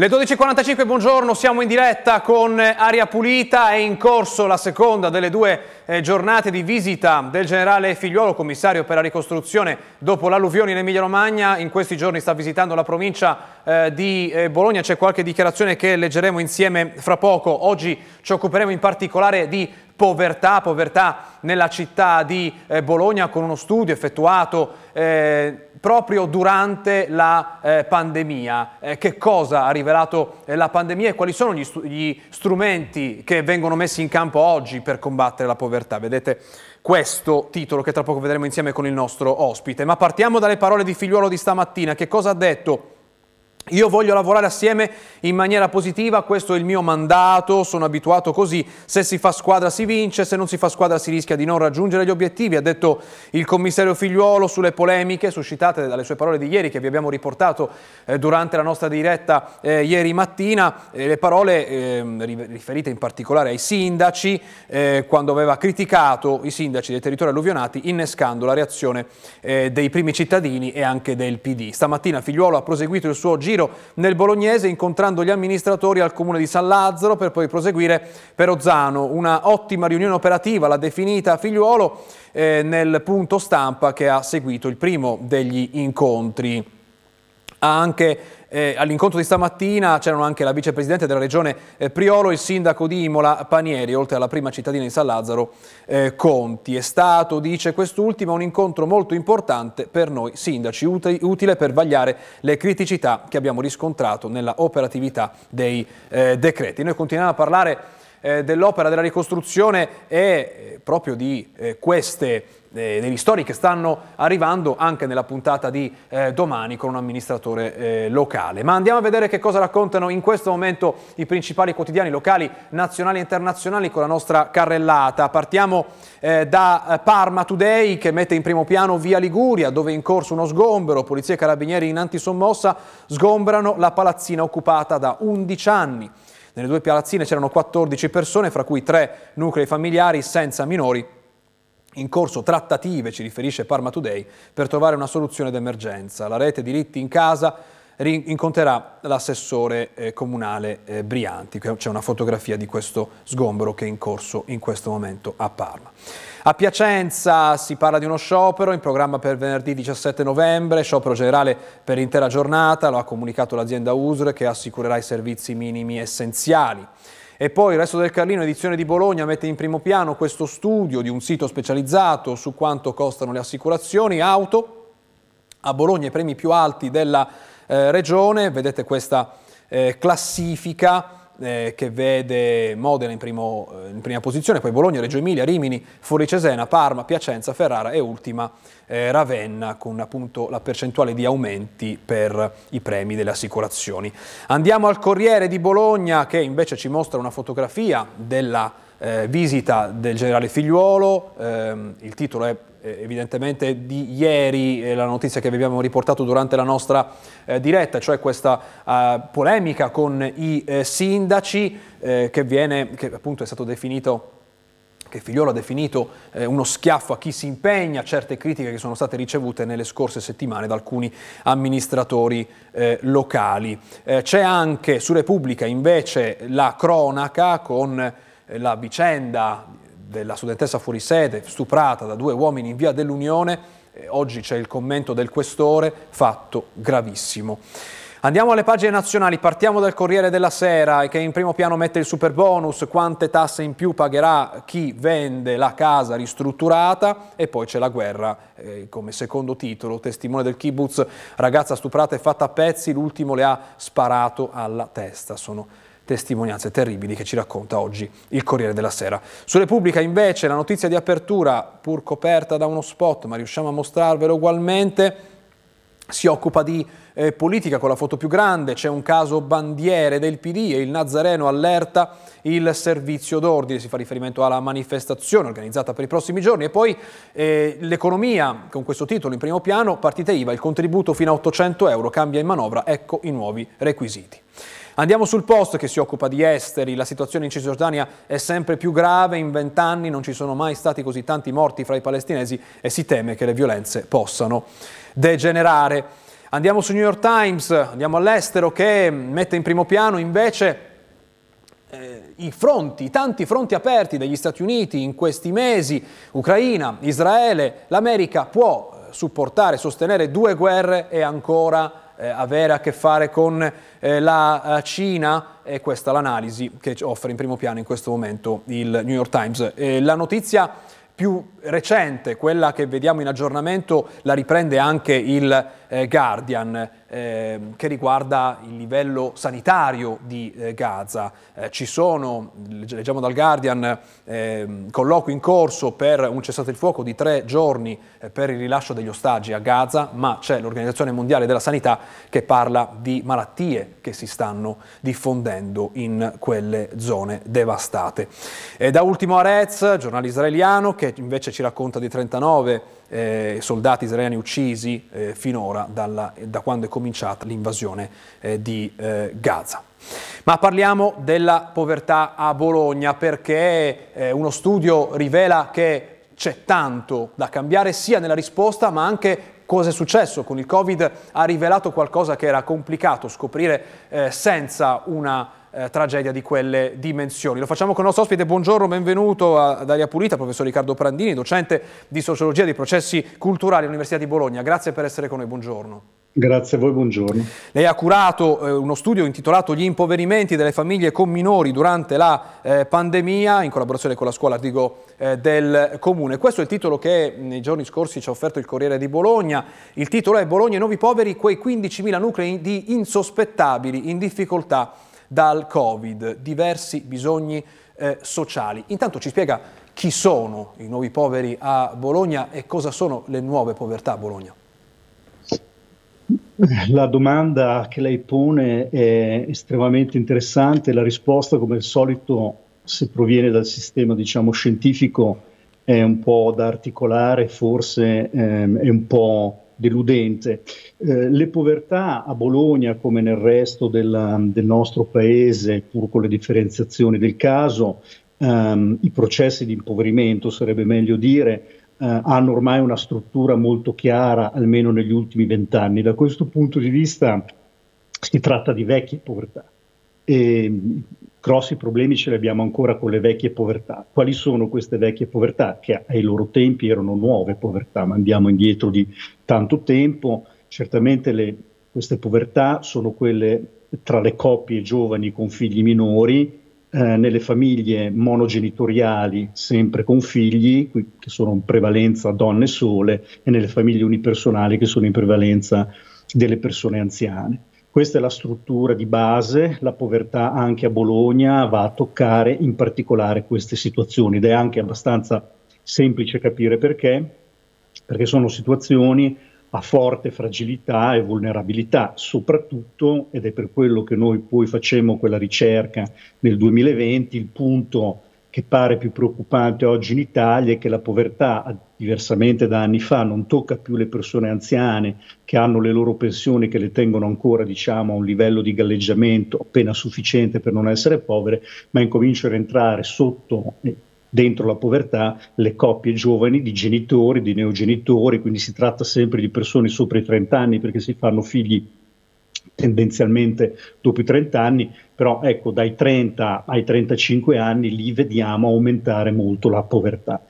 Le 12.45, buongiorno, siamo in diretta con Aria Pulita, è in corso la seconda delle due eh, giornate di visita del generale Figliuolo, commissario per la ricostruzione dopo l'alluvione in Emilia Romagna, in questi giorni sta visitando la provincia eh, di eh, Bologna, c'è qualche dichiarazione che leggeremo insieme fra poco, oggi ci occuperemo in particolare di povertà, povertà nella città di eh, Bologna con uno studio effettuato eh, proprio durante la eh, pandemia. Eh, che cosa ha rivelato eh, la pandemia e quali sono gli, gli, strumenti che vengono messi in campo oggi per combattere la povertà? Vedete questo titolo che tra poco vedremo insieme con il nostro ospite. Ma partiamo dalle parole di figliuolo di stamattina. Che cosa ha detto? Io voglio lavorare assieme in maniera positiva, questo è il mio mandato, sono abituato così, se si fa squadra si vince, se non si fa squadra si rischia di non raggiungere gli obiettivi, ha detto il commissario Figliuolo sulle polemiche suscitate dalle sue parole di ieri che vi abbiamo riportato eh, durante la nostra diretta eh, ieri mattina, eh, le parole ehm, riferite in particolare ai sindaci, eh, quando aveva criticato i sindaci dei territori alluvionati innescando la reazione eh, dei primi cittadini e anche del PD. Stamattina Figliuolo ha proseguito il suo giro giro nel Bolognese incontrando gli amministratori al comune di San Lazzaro per poi proseguire per Ozzano. Una ottima riunione operativa, l'ha definita Figliuolo eh, nel punto stampa che ha seguito il primo degli incontri. Ha anche eh, all'incontro di stamattina c'erano anche la vicepresidente della regione eh, Priolo e il sindaco di Imola Panieri, oltre alla prima cittadina di San Lazzaro eh, Conti. È stato, dice quest'ultima, un incontro molto importante per noi sindaci, utile, utile per vagliare le criticità che abbiamo riscontrato nella operatività dei eh, decreti. Noi continuiamo a parlare eh, dell'opera della ricostruzione e eh, proprio di queste eh, dei ristori che stanno arrivando anche nella puntata di eh, domani con un amministratore eh, locale. Ma andiamo a vedere che cosa raccontano in questo momento i principali quotidiani locali, nazionali e internazionali con la nostra carrellata. Partiamo eh, da eh, Parma Today che mette in primo piano via Liguria dove è in corso uno sgombero, polizia e carabinieri in antisommossa sgombrano la palazzina occupata da 11 anni. Nelle due palazzine c'erano 14 persone, fra cui tre nuclei familiari senza minori in corso trattative, ci riferisce Parma Today, per trovare una soluzione d'emergenza. La rete diritti in casa incontrerà l'assessore eh, comunale eh, Brianti. C'è una fotografia di questo sgombero che è in corso in questo momento a Parma. A Piacenza si parla di uno sciopero in programma per venerdì 17 novembre, sciopero generale per l'intera giornata, lo ha comunicato l'azienda USR che assicurerà i servizi minimi essenziali. E poi il resto del Carlino, edizione di Bologna, mette in primo piano questo studio di un sito specializzato su quanto costano le assicurazioni auto. A Bologna i premi più alti della eh, regione, vedete questa eh, classifica eh, che vede Modena in, primo, eh, in, prima posizione, poi Bologna, Reggio Emilia, Rimini, Fuori Cesena, Parma, Piacenza, Ferrara e ultima eh, Ravenna con appunto la percentuale di aumenti per i premi delle assicurazioni. Andiamo al Corriere di Bologna che invece ci mostra una fotografia della eh, visita del generale Figliuolo, ehm, il titolo è eh, evidentemente di ieri la notizia che vi abbiamo riportato durante la nostra eh, diretta, cioè questa eh, polemica con i eh, sindaci eh, che, viene, che appunto è stato definito che Figliolo ha definito eh, uno schiaffo a chi si impegna, certe critiche che sono state ricevute nelle scorse settimane da alcuni amministratori eh, locali. Eh, c'è anche su Repubblica invece la cronaca con la vicenda della studentessa fuori sede stuprata da due uomini in via dell'Unione, eh, oggi c'è il commento del questore, fatto gravissimo. Andiamo alle pagine nazionali, partiamo dal Corriere della Sera che in primo piano mette il super bonus, quante tasse in più pagherà chi vende la casa ristrutturata e poi c'è la guerra eh, come secondo titolo, testimone del kibbutz, ragazza stuprata e fatta a pezzi, l'ultimo le ha sparato alla testa. Sono testimonianze terribili che ci racconta oggi il Corriere della Sera. Su Repubblica invece la notizia di apertura, pur coperta da uno spot, ma riusciamo a mostrarvelo ugualmente, si occupa di eh, politica con la foto più grande, c'è un caso bandiere del PD e il Nazareno allerta il servizio d'ordine, si fa riferimento alla manifestazione organizzata per i prossimi giorni e poi eh, l'economia con questo titolo in primo piano, partite IVA, il contributo fino a 800 euro cambia in manovra, ecco i nuovi requisiti. Andiamo sul post che si occupa di esteri, la situazione in Cisgiordania è sempre più grave, in vent'anni non ci sono mai stati così tanti morti fra i palestinesi e si teme che le violenze possano degenerare. Andiamo su New York Times, andiamo all'estero che mette in primo piano invece eh, i fronti, i tanti fronti aperti degli Stati Uniti in questi mesi, Ucraina, Israele, l'America può supportare, sostenere due guerre e ancora eh, avere a che fare con eh, la eh, Cina e questa è l'analisi che offre in primo piano in questo momento il New York Times. la notizia più recente, quella che vediamo in aggiornamento, la riprende anche il eh, Guardian eh, che riguarda il livello sanitario di eh, Gaza. Eh, ci sono, leggiamo dal Guardian, ehm, colloqui in corso per un cessato il fuoco di tre giorni eh, per il rilascio degli ostaggi a Gaza, ma c'è l'Organizzazione Mondiale della Sanità che parla di malattie che si stanno diffondendo in quelle zone devastate. E da ultimo Arez, giornale israeliano, che invece ci racconta di 39 eh, soldati israeliani uccisi eh, finora dalla, da quando è cominciata l'invasione eh, di eh, Gaza. Ma parliamo della povertà a Bologna perché eh, uno studio rivela che c'è tanto da cambiare sia nella risposta ma anche cosa è successo con il Covid ha rivelato qualcosa che era complicato scoprire eh, senza una eh, tragedia di quelle dimensioni. Lo facciamo con il nostro ospite, buongiorno, benvenuto ad Aria Pulita, professor Riccardo Prandini, docente di sociologia dei processi culturali all'Università di Bologna. Grazie per essere con noi, buongiorno. Grazie a voi, buongiorno. Lei ha curato eh, uno studio intitolato Gli impoverimenti delle famiglie con minori durante la eh, pandemia, in collaborazione con la scuola Artigo eh, del Comune. Questo è il titolo che nei giorni scorsi ci ha offerto il Corriere di Bologna. Il titolo è Bologna e nuovi poveri, quei 15.000 nuclei di insospettabili in difficoltà dal Covid, diversi bisogni eh, sociali. Intanto ci spiega chi sono i nuovi poveri a Bologna e cosa sono le nuove povertà a Bologna. La domanda che lei pone è estremamente interessante, la risposta come al solito se proviene dal sistema diciamo, scientifico è un po' da articolare, forse ehm, è un po' deludente. Eh, le povertà a Bologna, come nel resto della, del nostro paese, pur con le differenziazioni del caso, ehm, i processi di impoverimento, sarebbe meglio dire, eh, hanno ormai una struttura molto chiara, almeno negli ultimi vent'anni. Da questo punto di vista si tratta di vecchie povertà. E grossi problemi ce li abbiamo ancora con le vecchie povertà. Quali sono queste vecchie povertà? Che ai loro tempi erano nuove povertà, ma andiamo indietro di tanto tempo. Certamente le, queste povertà sono quelle tra le coppie giovani con figli minori, eh, nelle famiglie monogenitoriali sempre con figli, che sono in prevalenza donne sole, e nelle famiglie unipersonali che sono in prevalenza delle persone anziane. Questa è la struttura di base, la povertà anche a Bologna va a toccare in particolare queste situazioni ed è anche abbastanza semplice capire perché, perché sono situazioni a forte fragilità e vulnerabilità, soprattutto, ed è per quello che noi poi facciamo quella ricerca nel 2020, il punto che pare più preoccupante oggi in Italia è che la povertà, diversamente da anni fa, non tocca più le persone anziane che hanno le loro pensioni che le tengono ancora diciamo, a un livello di galleggiamento appena sufficiente per non essere povere, ma incomincia a entrare sotto eh, dentro la povertà le coppie giovani di genitori, di neogenitori, quindi si tratta sempre di persone sopra i 30 anni perché si fanno figli tendenzialmente dopo i 30 anni, però ecco dai 30 ai 35 anni lì vediamo aumentare molto la povertà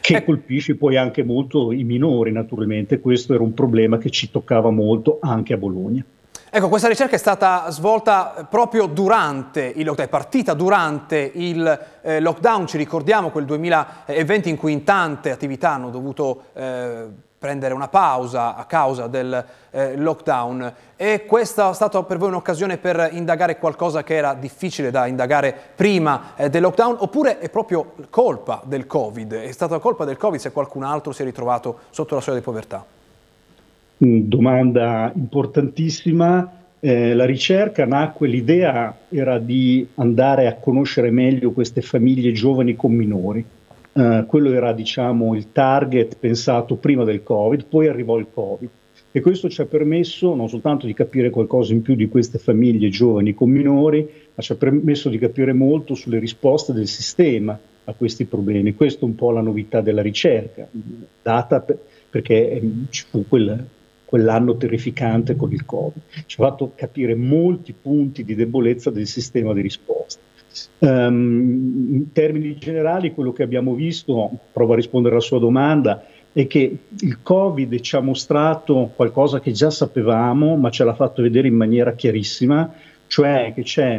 che eh. colpisce poi anche molto i minori naturalmente, questo era un problema che ci toccava molto anche a Bologna. Ecco, questa ricerca è stata svolta proprio durante il lockdown, è partita durante il eh, lockdown, ci ricordiamo quel 2020 in cui in tante attività hanno dovuto eh, prendere una pausa a causa del eh, lockdown e questa è stata per voi un'occasione per indagare qualcosa che era difficile da indagare prima eh, del lockdown oppure è proprio colpa del Covid? È stata colpa del Covid se qualcun altro si è ritrovato sotto la soglia di povertà? Mm, domanda importantissima. Eh, la ricerca nacque, l'idea era di andare a conoscere meglio queste famiglie giovani con minori eh, quello era diciamo, il target pensato prima del Covid, poi arrivò il Covid e questo ci ha permesso non soltanto di capire qualcosa in più di queste famiglie giovani con minori, ma ci ha permesso di capire molto sulle risposte del sistema a questi problemi. Questa è un po' la novità della ricerca, data per, perché ehm, ci fu quel, quell'anno terrificante con il Covid. Ci ha fatto capire molti punti di debolezza del sistema di risposta. Um, in termini generali, quello che abbiamo visto, provo a rispondere alla sua domanda, è che il Covid ci ha mostrato qualcosa che già sapevamo, ma ce l'ha fatto vedere in maniera chiarissima, cioè che c'è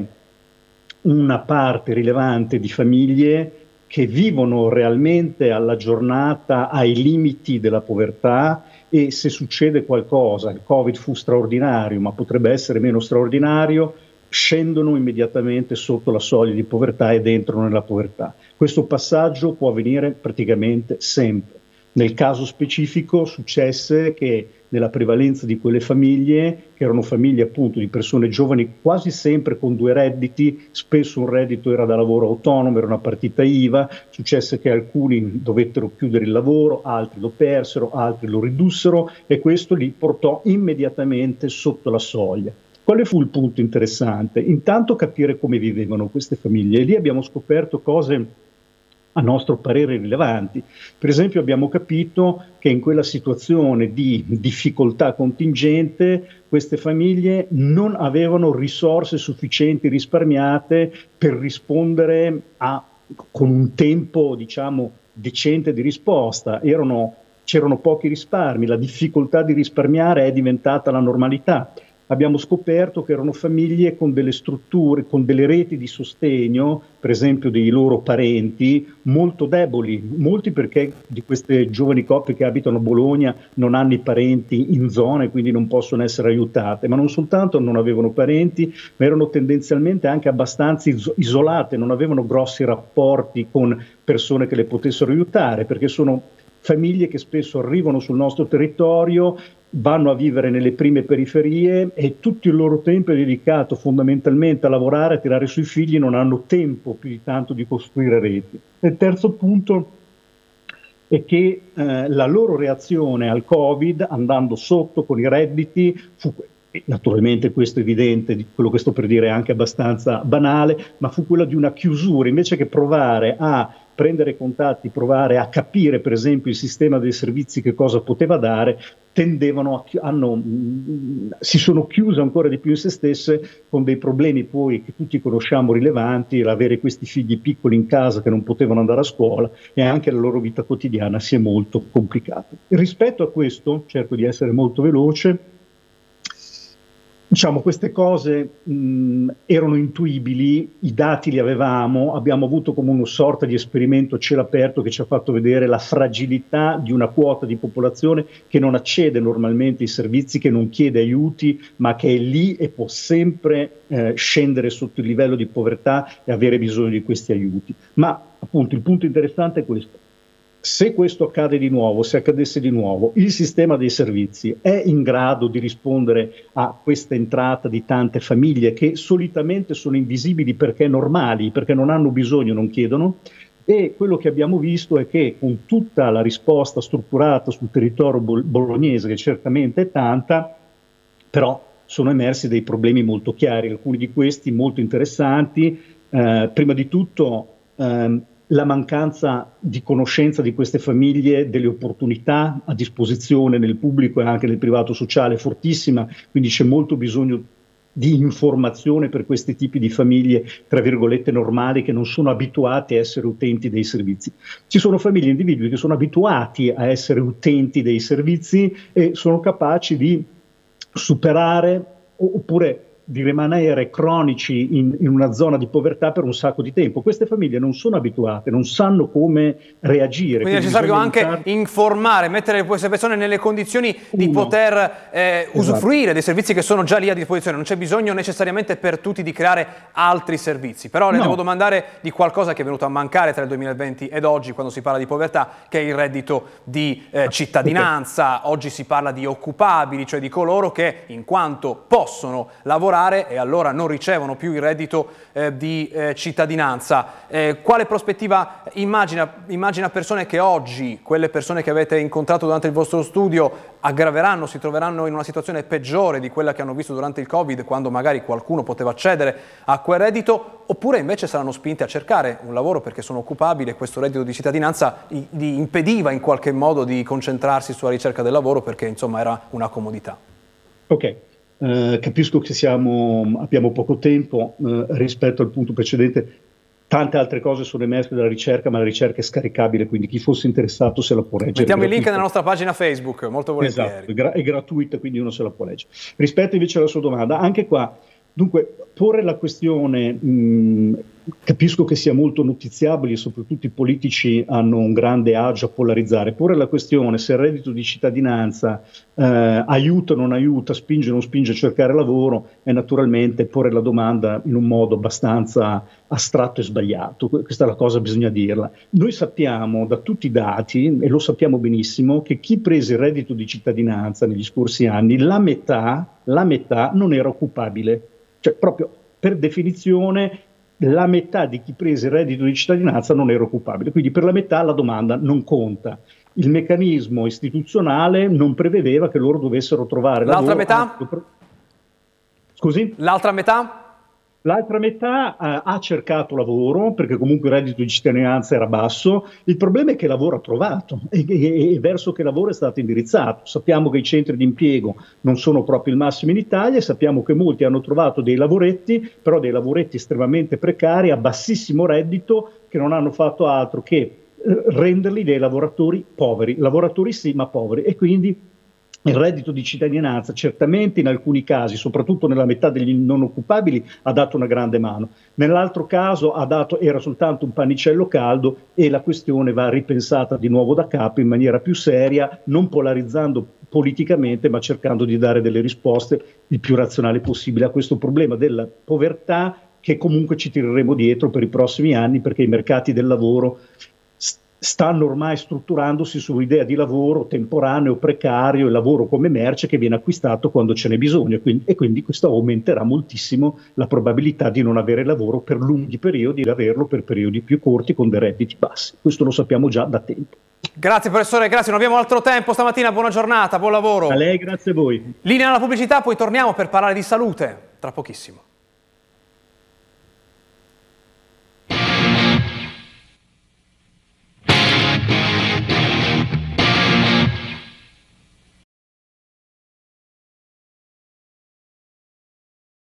una parte rilevante di famiglie che vivono realmente alla giornata ai limiti della povertà e se succede qualcosa, il Covid fu straordinario, ma potrebbe essere meno straordinario, scendono immediatamente sotto la soglia di povertà ed entrano nella povertà. Questo passaggio può avvenire praticamente sempre. Nel caso specifico successe che nella prevalenza di quelle famiglie, che erano famiglie appunto di persone giovani quasi sempre con due redditi, spesso un reddito era da lavoro autonomo, era una partita IVA, successe che alcuni dovettero chiudere il lavoro, altri lo persero, altri lo ridussero e questo li portò immediatamente sotto la soglia. Quale fu il punto interessante? Intanto capire come vivevano queste famiglie e lì abbiamo scoperto cose a nostro parere rilevanti. Per esempio abbiamo capito che in quella situazione di difficoltà contingente queste famiglie non avevano risorse sufficienti risparmiate per rispondere a, con un tempo diciamo decente di risposta. Erano, c'erano pochi risparmi, la difficoltà di risparmiare è diventata la normalità abbiamo scoperto che erano famiglie con delle strutture, con delle reti di sostegno, per esempio dei loro parenti, molto deboli, molti perché di queste giovani coppie che abitano a Bologna non hanno i parenti in zona e quindi non possono essere aiutate, ma non soltanto non avevano parenti, ma erano tendenzialmente anche abbastanza isolate, non avevano grossi rapporti con persone che le potessero aiutare, perché sono famiglie che spesso arrivano sul nostro territorio, vanno a vivere nelle prime periferie e tutto il loro tempo è dedicato fondamentalmente a lavorare, a tirare sui figli, non hanno tempo più di tanto di costruire reti. Il terzo punto è che eh, la loro reazione al Covid, andando sotto con i redditi, fu naturalmente questo è evidente, quello che sto per dire è anche abbastanza banale, ma fu quella di una chiusura, invece che provare a prendere contatti, provare a capire per esempio il sistema dei servizi che cosa poteva dare, tendevano a, hanno, mm, si sono chiuse ancora di più in se stesse con dei problemi poi che tutti conosciamo rilevanti, l'avere questi figli piccoli in casa che non potevano andare a scuola e anche la loro vita quotidiana si è molto complicata. Rispetto a questo, cerco di essere molto veloce, Diciamo, queste cose mh, erano intuibili, i dati li avevamo, abbiamo avuto come una sorta di esperimento cielo aperto che ci ha fatto vedere la fragilità di una quota di popolazione che non accede normalmente ai servizi, che non chiede aiuti, ma che è lì e può sempre eh, scendere sotto il livello di povertà e avere bisogno di questi aiuti. Ma appunto il punto interessante è questo se questo accade di nuovo, se accadesse di nuovo, il sistema dei servizi è in grado di rispondere a questa entrata di tante famiglie che solitamente sono invisibili perché normali, perché non hanno bisogno, non chiedono? E quello che abbiamo visto è che con tutta la risposta strutturata sul territorio bolognese, che certamente è tanta, però sono emersi dei problemi molto chiari, alcuni di questi molto interessanti. Eh, prima di tutto, ehm, la mancanza di conoscenza di queste famiglie delle opportunità a disposizione nel pubblico e anche nel privato sociale è fortissima, quindi c'è molto bisogno di informazione per questi tipi di famiglie, tra virgolette, normali che non sono abituati a essere utenti dei servizi. Ci sono famiglie e individui che sono abituati a essere utenti dei servizi e sono capaci di superare oppure di rimanere cronici in, in, una zona di povertà per un sacco di tempo. Queste famiglie non sono abituate, non sanno come reagire. Quindi, è necessario anche aiutare... informare, mettere queste persone nelle condizioni di Uno. poter eh, esatto. usufruire dei servizi che sono già lì a disposizione. Non c'è bisogno necessariamente per tutti di creare altri servizi. Però le no. devo domandare di qualcosa che è venuto a mancare tra il 2020 ed oggi quando si parla di povertà, che è il reddito di eh, cittadinanza. Okay. Oggi si parla di occupabili, cioè di coloro che in quanto possono lavorare lavorare e allora non ricevono più il reddito eh, di eh, cittadinanza. Eh, quale prospettiva immagina, immagina persone che oggi, quelle persone che avete incontrato durante il vostro studio, aggraveranno, si troveranno in una situazione peggiore di quella che hanno visto durante il Covid, quando magari qualcuno poteva accedere a quel reddito, oppure invece saranno spinti a cercare un lavoro perché sono occupabili e questo reddito di cittadinanza gli impediva in qualche modo di concentrarsi sulla ricerca del lavoro perché insomma era una comodità. Ok, eh, capisco che siamo, abbiamo poco tempo eh, rispetto al punto precedente. Tante altre cose sono emerse dalla ricerca, ma la ricerca è scaricabile, quindi chi fosse interessato se la può leggere. Mettiamo il link nella nostra pagina Facebook, molto volentieri. Esatto, è, gra- è gratuita, quindi uno se la può leggere. Rispetto invece alla sua domanda, anche qua Dunque, porre la questione, mh, capisco che sia molto notiziabile soprattutto i politici hanno un grande agio a polarizzare, porre la questione se il reddito di cittadinanza eh, aiuta o non aiuta, spinge o non spinge a cercare lavoro è naturalmente porre la domanda in un modo abbastanza astratto e sbagliato, questa è la cosa, bisogna dirla. Noi sappiamo da tutti i dati, e lo sappiamo benissimo, che chi prese il reddito di cittadinanza negli scorsi anni, la metà, la metà non era occupabile. Cioè, proprio per definizione, la metà di chi prese il reddito di cittadinanza non era occupabile, quindi per la metà la domanda non conta. Il meccanismo istituzionale non prevedeva che loro dovessero trovare L'altra metà? Scusi? L'altra metà? L'altra metà eh, ha cercato lavoro perché comunque il reddito di cittadinanza era basso. Il problema è che lavoro ha trovato e, e, e, verso che lavoro è stato indirizzato. Sappiamo che i centri di impiego non sono proprio il massimo in Italia e sappiamo che molti hanno trovato dei lavoretti, però dei lavoretti estremamente precari, a bassissimo reddito, che non hanno fatto altro che eh, renderli dei lavoratori poveri. Lavoratori sì, ma poveri. E quindi il reddito di cittadinanza certamente in alcuni casi, soprattutto nella metà degli non occupabili, ha dato una grande mano. Nell'altro caso dato, era soltanto un pannicello caldo e la questione va ripensata di nuovo da capo in maniera più seria, non polarizzando politicamente, ma cercando di dare delle risposte il più razionali possibile a questo problema della povertà che comunque ci tireremo dietro per i prossimi anni perché i mercati del lavoro stanno ormai strutturandosi su un'idea di lavoro temporaneo, precario, e lavoro come merce che viene acquistato quando ce n'è bisogno quindi, e quindi questo aumenterà moltissimo la probabilità di non avere lavoro per lunghi periodi e di averlo per periodi più corti con dei redditi bassi. Questo lo sappiamo già da tempo. Grazie professore, grazie, non abbiamo altro tempo stamattina, buona giornata, buon lavoro. A lei, grazie a voi. Linea alla pubblicità, poi torniamo per parlare di salute tra pochissimo.